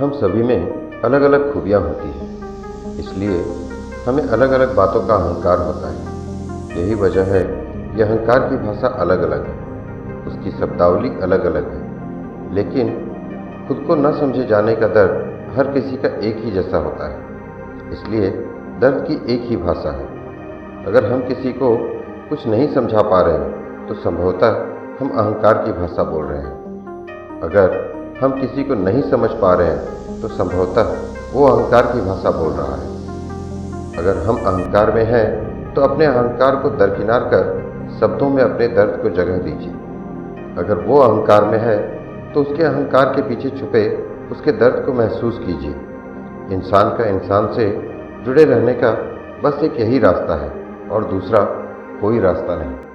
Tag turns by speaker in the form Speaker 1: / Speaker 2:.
Speaker 1: हम सभी में अलग अलग खूबियाँ होती हैं। इसलिए हमें अलग अलग बातों का अहंकार होता है। यही वजह है कि अहंकार की भाषा अलग अलग है। उसकी शब्दावली अलग अलग है। लेकिन खुद को न समझे जाने का दर्द हर किसी का एक ही जैसा होता है। इसलिए दर्द की एक ही भाषा है। अगर हम किसी को कुछ नहीं समझा पा रहे हैं तो संभवतः हम अहंकार की भाषा बोल रहे हैं। अगर हम किसी को नहीं समझ पा रहे हैं तो संभवतः वो अहंकार की भाषा बोल रहा है। अगर हम अहंकार में हैं तो अपने अहंकार को दरकिनार कर शब्दों में अपने दर्द को जगह दीजिए। अगर वो अहंकार में है तो उसके अहंकार के पीछे छुपे उसके दर्द को महसूस कीजिए। इंसान का इंसान से जुड़े रहने का बस एक यही रास्ता है, और दूसरा कोई रास्ता नहीं।